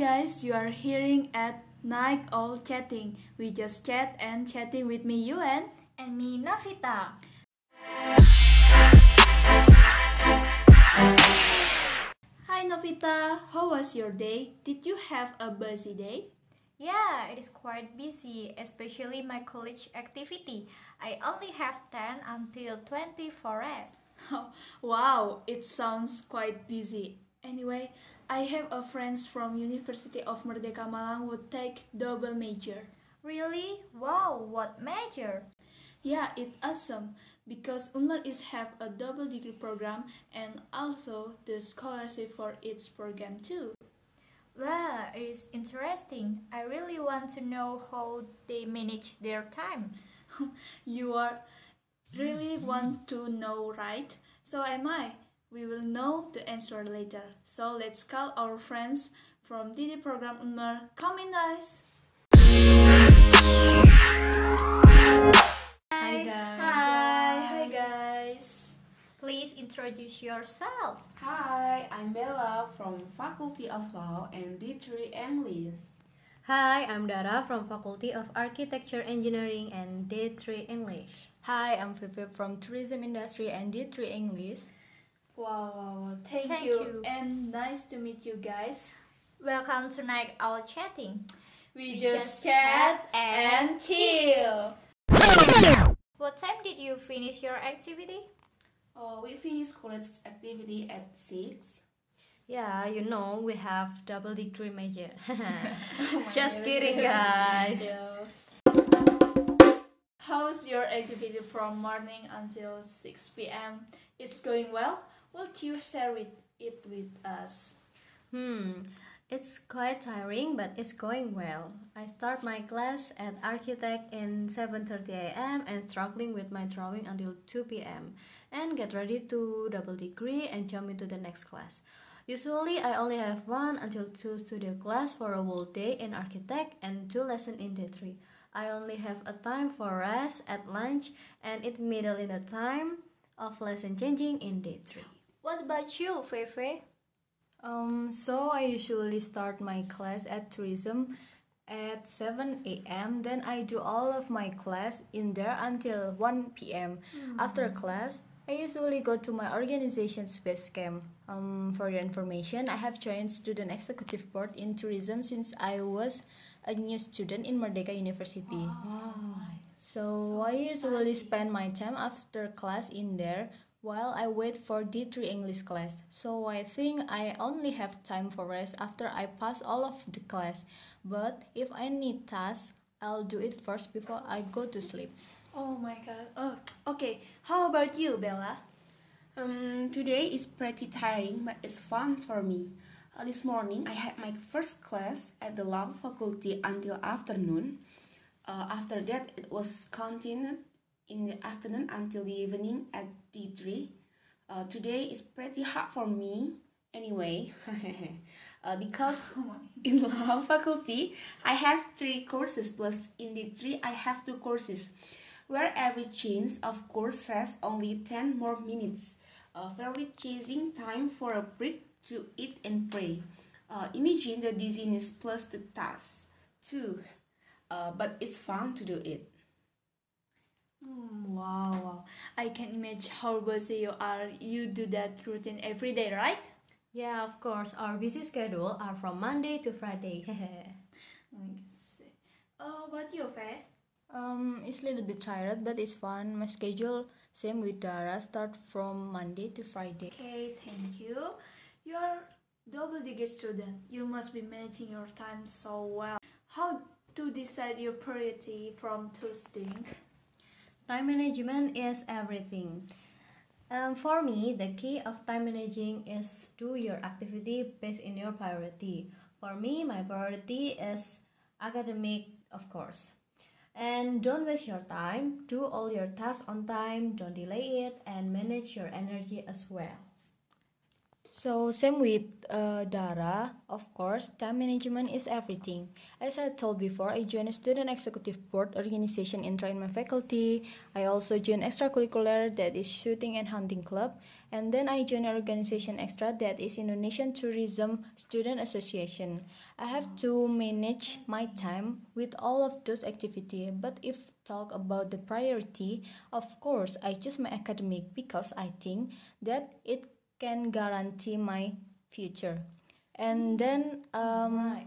guys, you are hearing at Night Owl Chatting. We just chat and chatting with me, Yuan. And me, Novita. Hi Novita, how was your day? Did you have a busy day? Yeah, it is quite busy, especially my college activity. I only have 10 until 24 hours. wow, it sounds quite busy. Anyway, I have a friends from University of Merdeka Malang would take double major. Really? Wow, what major? Yeah, it's awesome because Unmer is have a double degree program and also the scholarship for its program too. Wow, it is interesting. I really want to know how they manage their time. you are really want to know, right? So am I. We will know the answer later. So let's call our friends from DD program Unmer. Come in, guys. Hi, guys. Hi, hi, guys. Please introduce yourself. Hi, I'm Bella from Faculty of Law and D3 English. Hi, I'm Dara from Faculty of Architecture, Engineering and D3 English. Hi, I'm Pepe from Tourism Industry and D3 English. Wow, wow, wow. Thank, Thank you. you. And nice to meet you guys. Welcome to Night Owl Chatting. We, We just just chat chat and and chill. What time did you finish your activity? Uh, we finished college activity at 6. Yeah, you know, we have double degree major. Oh Just kidding, guys. Yeah. How's your activity from morning until 6 p.m.? It's going well? Would you share with it with us? Hmm, it's quite tiring, but it's going well. I start my class at Architect in 7:30 a.m. and struggling with my drawing until 2 p.m. and get ready to double degree and jump into the next class. Usually, I only have one until two studio class for a whole day in Architect and two lesson in D3. I only have a time for rest at lunch and it middle in the time of lesson changing in D3. What about you, Fefe? Um, so I usually start my class at tourism at 7 a.m. Then I do all of my class in there until 1 p.m. After class, I usually go to my organization space camp. Um, for your information, I have joined student executive board in tourism since I was a new student in Merdeka University. Wow. So I usually spend my time after class in there while I wait for D3 English class. So I think I only have time for rest after I pass all of the class. But if I need tasks, I'll do it first before I go to sleep. Oh my god. Oh, okay. How about you, Bella? Um, today is pretty tiring, but it's fun for me. Uh, this morning, I had my first class at the law faculty until afternoon. Uh, after that, it was continued in the afternoon until the evening at D3. Uh, today is pretty hard for me anyway, uh, because in law faculty, I have three courses plus in D3, I have two courses where every change of course has only 10 more minutes, uh, fairly chasing time for a break to eat and pray. Uh, imagine the dizziness plus the task, too, uh, but it's fun to do it. Hmm, wow, wow. I can imagine how busy you are. You do that routine every day, right? Yeah, of course. Our busy schedule are from Monday to Friday. Okay. Oh, about you, Faye? Um, it's a little bit tired, but it's fun. My schedule, same with Dara, start from Monday to Friday. Okay, thank you. You're double degree student. You must be managing your time so well. How to decide your priority from those things? Time management is everything. Um, for me, the key of time managing is do your activity based in your priority. For me, my priority is academic, of course. And don't waste your time. Do all your tasks on time. Don't delay it, and manage your energy as well. So same with uh, Dara, of course, time management is everything. As I told before, I joined a student executive board organization in my faculty. I also joined extracurricular that is shooting and hunting club, and then I joined an organization extra that is Indonesian Tourism Student Association. I have to manage my time with all of those activities. But if talk about the priority, of course, I choose my academic because I think that it can guarantee my future. And then um,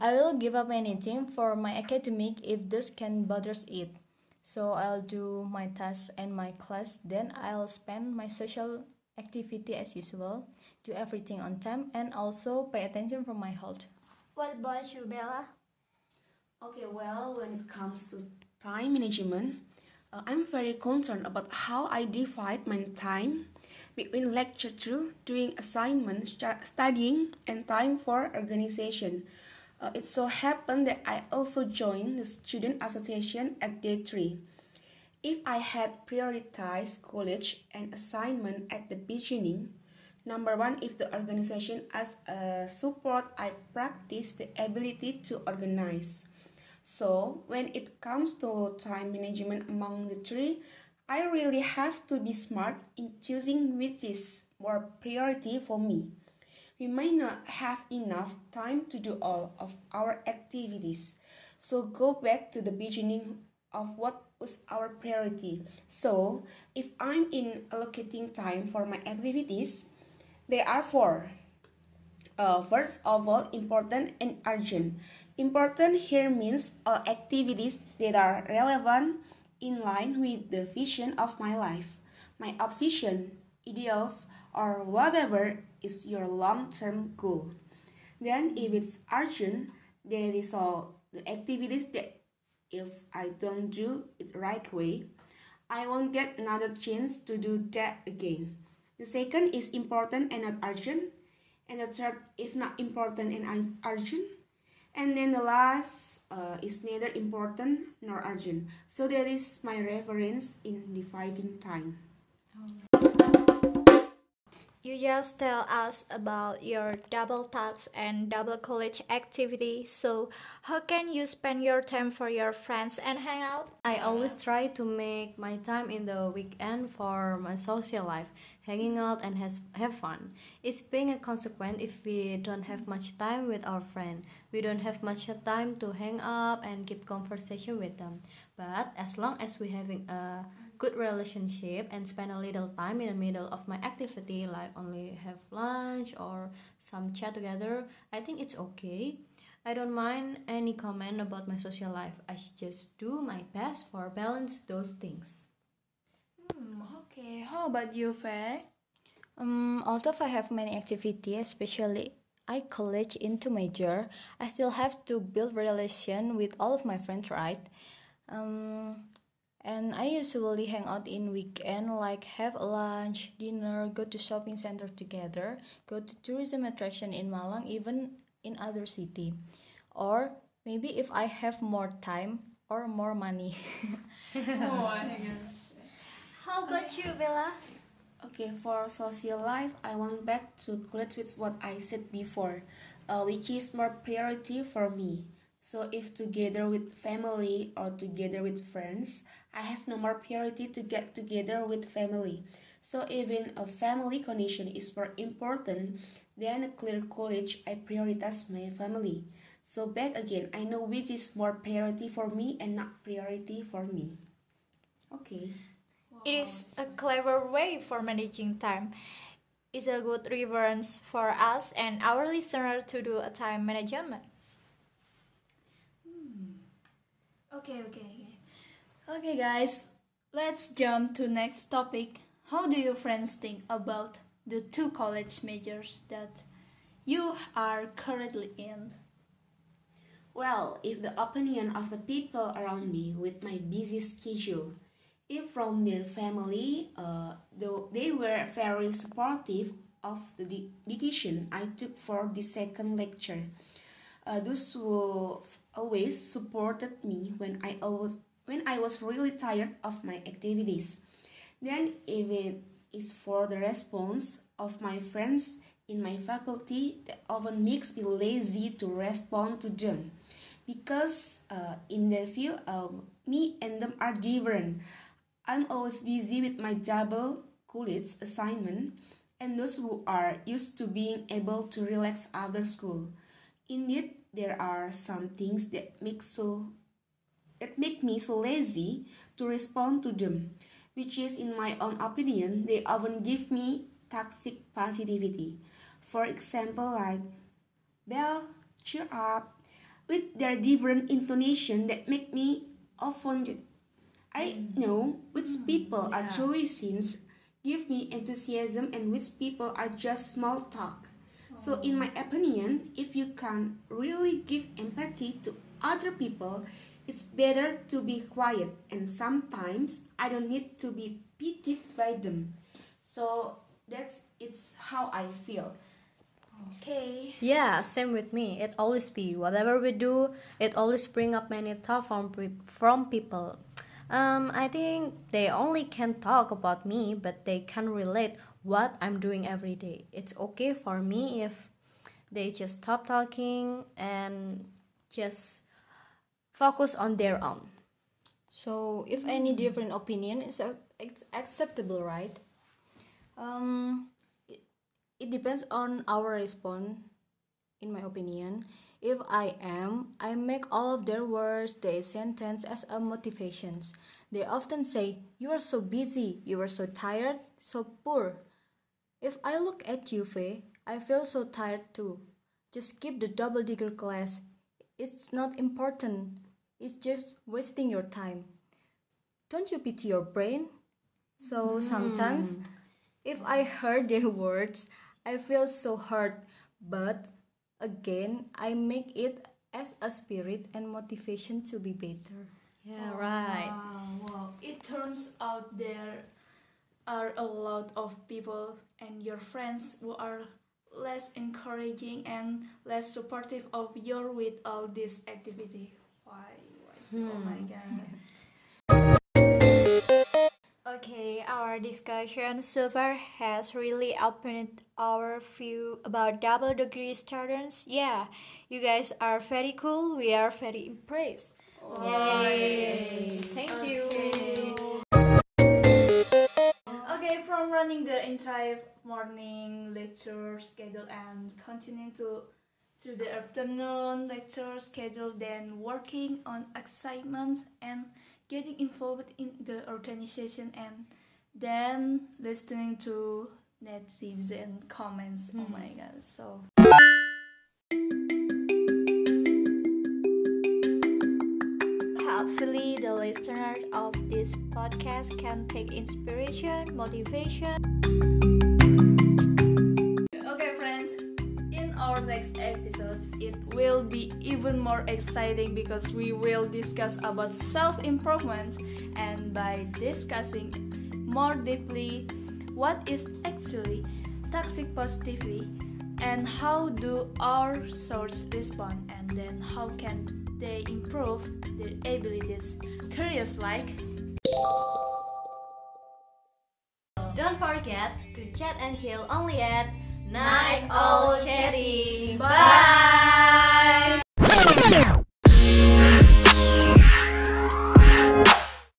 I will give up anything for my academic if this can bothers it. So I'll do my tasks and my class. Then I'll spend my social activity as usual, do everything on time, and also pay attention for my health. What about you, Bella? Okay, well, when it comes to time management, uh, I'm very concerned about how I divide my time between lecture two, doing assignment, studying, and time for organization. Uh, it so happened that I also joined the student association at D3. If I had prioritized college and assignment at the beginning, number one, if the organization as a support, I practice the ability to organize. So when it comes to time management among the three, I really have to be smart in choosing which is more priority for me. We may not have enough time to do all of our activities. So go back to the beginning of what was our priority. So if I'm in allocating time for my activities, there are four. Uh, first of all, important and urgent. Important here means all activities that are relevant in line with the vision of my life, my obsession, ideals, or whatever is your long-term goal. Then if it's urgent, there is all the activities that if I don't do it right way, I won't get another chance to do that again. The second is important and not urgent. And the third, if not important and urgent. And then the last uh, is neither important nor urgent. So that is my reference in dividing time. You just tell us about your double task and double college activity. So, how can you spend your time for your friends and hang out? I always try to make my time in the weekend for my social life, hanging out and has, have fun. It's being a consequence if we don't have much time with our friend. We don't have much time to hang up and keep conversation with them. But as long as we're having a good relationship and spend a little time in the middle of my activity like only have lunch or some chat together i think it's okay. I don't mind any comment about my social life. I just do my best for balance those things. Hmm, okay. How about you faye? Um, although i have many activities especially I college into major, I still have to build relation with all of my friends, right? Um, and I usually hang out in weekend like have a lunch, dinner, go to shopping center together, go to tourism attraction in Malang, even in other city. Or maybe if I have more time or more money. oh, I guess. How about okay. you, Bella? Okay, for social life, I want back to college with what I said before, uh, which is more priority for me. So if together with family or together with friends, I have no more priority to get together with family. So even a family condition is more important than a clear college, I prioritize my family. So back again, I know which is more priority for me and not priority for me. Okay. It is a clever way for managing time. It's a good reference for us and our listener to do a time management. Okay, okay, okay. Okay, guys, let's jump to next topic. How do your friends think about the two college majors that you are currently in? Well, if the opinion of the people around me with my busy schedule, if from their family, uh, though they were very supportive of the decision I took for the second lecture uh, those who always supported me when I always when I was really tired of my activities. Then even is for the response of my friends in my faculty that often makes me lazy to respond to them because uh, in their view uh, me and them are different i'm always busy with my double college assignment and those who are used to being able to relax after school indeed there are some things that make so that make me so lazy to respond to them which is in my own opinion they often give me toxic positivity. For example like bell cheer up with their different intonation that make me offended. I mm. know which mm, people are truly sins give me enthusiasm and which people are just small talk so in my opinion if you can really give empathy to other people it's better to be quiet and sometimes i don't need to be pitied by them so that's it's how i feel Okay. Yeah, same with me. It always be whatever we do. It always bring up many thoughts from from people. Um, I think they only can talk about me, but they can relate what I'm doing every day. It's okay for me if they just stop talking and just focus on their own. So, if any different opinion is acceptable, right? Um, it, it depends on our response. In my opinion, if I am, I make all of their words, their sentence as a motivations. They often say, "You are so busy. You are so tired, so poor." If I look at you, Faye, I feel so tired too. Just skip the double degree class. It's not important. It's just wasting your time. Don't you pity your brain? So hmm. sometimes, if I heard their words, I feel so hurt. But again, I make it as a spirit and motivation to be better. Yeah, right. Wow, wow. It turns out there are a lot of people and your friends who are less encouraging and less supportive of your with all this activity. Why? Why so- Oh my hmm. god. Okay, our discussion so far has really opened our view about double degree students. Yeah, you guys are very cool. We are very impressed. Oh Thank lecture schedule and continuing to to the afternoon lecture schedule, then working on assignments and getting involved in the organization and then listening to netizen comments. Oh hmm. my god, so Hopefully, the listeners of this podcast can take inspiration, motivation. Next episode, it will be even more exciting because we will discuss about self improvement and by discussing more deeply what is actually toxic positivity and how do our source respond and then how can they improve their abilities. Careers like? Don't forget to chat and chill only at Night Owl Chatting. Bye.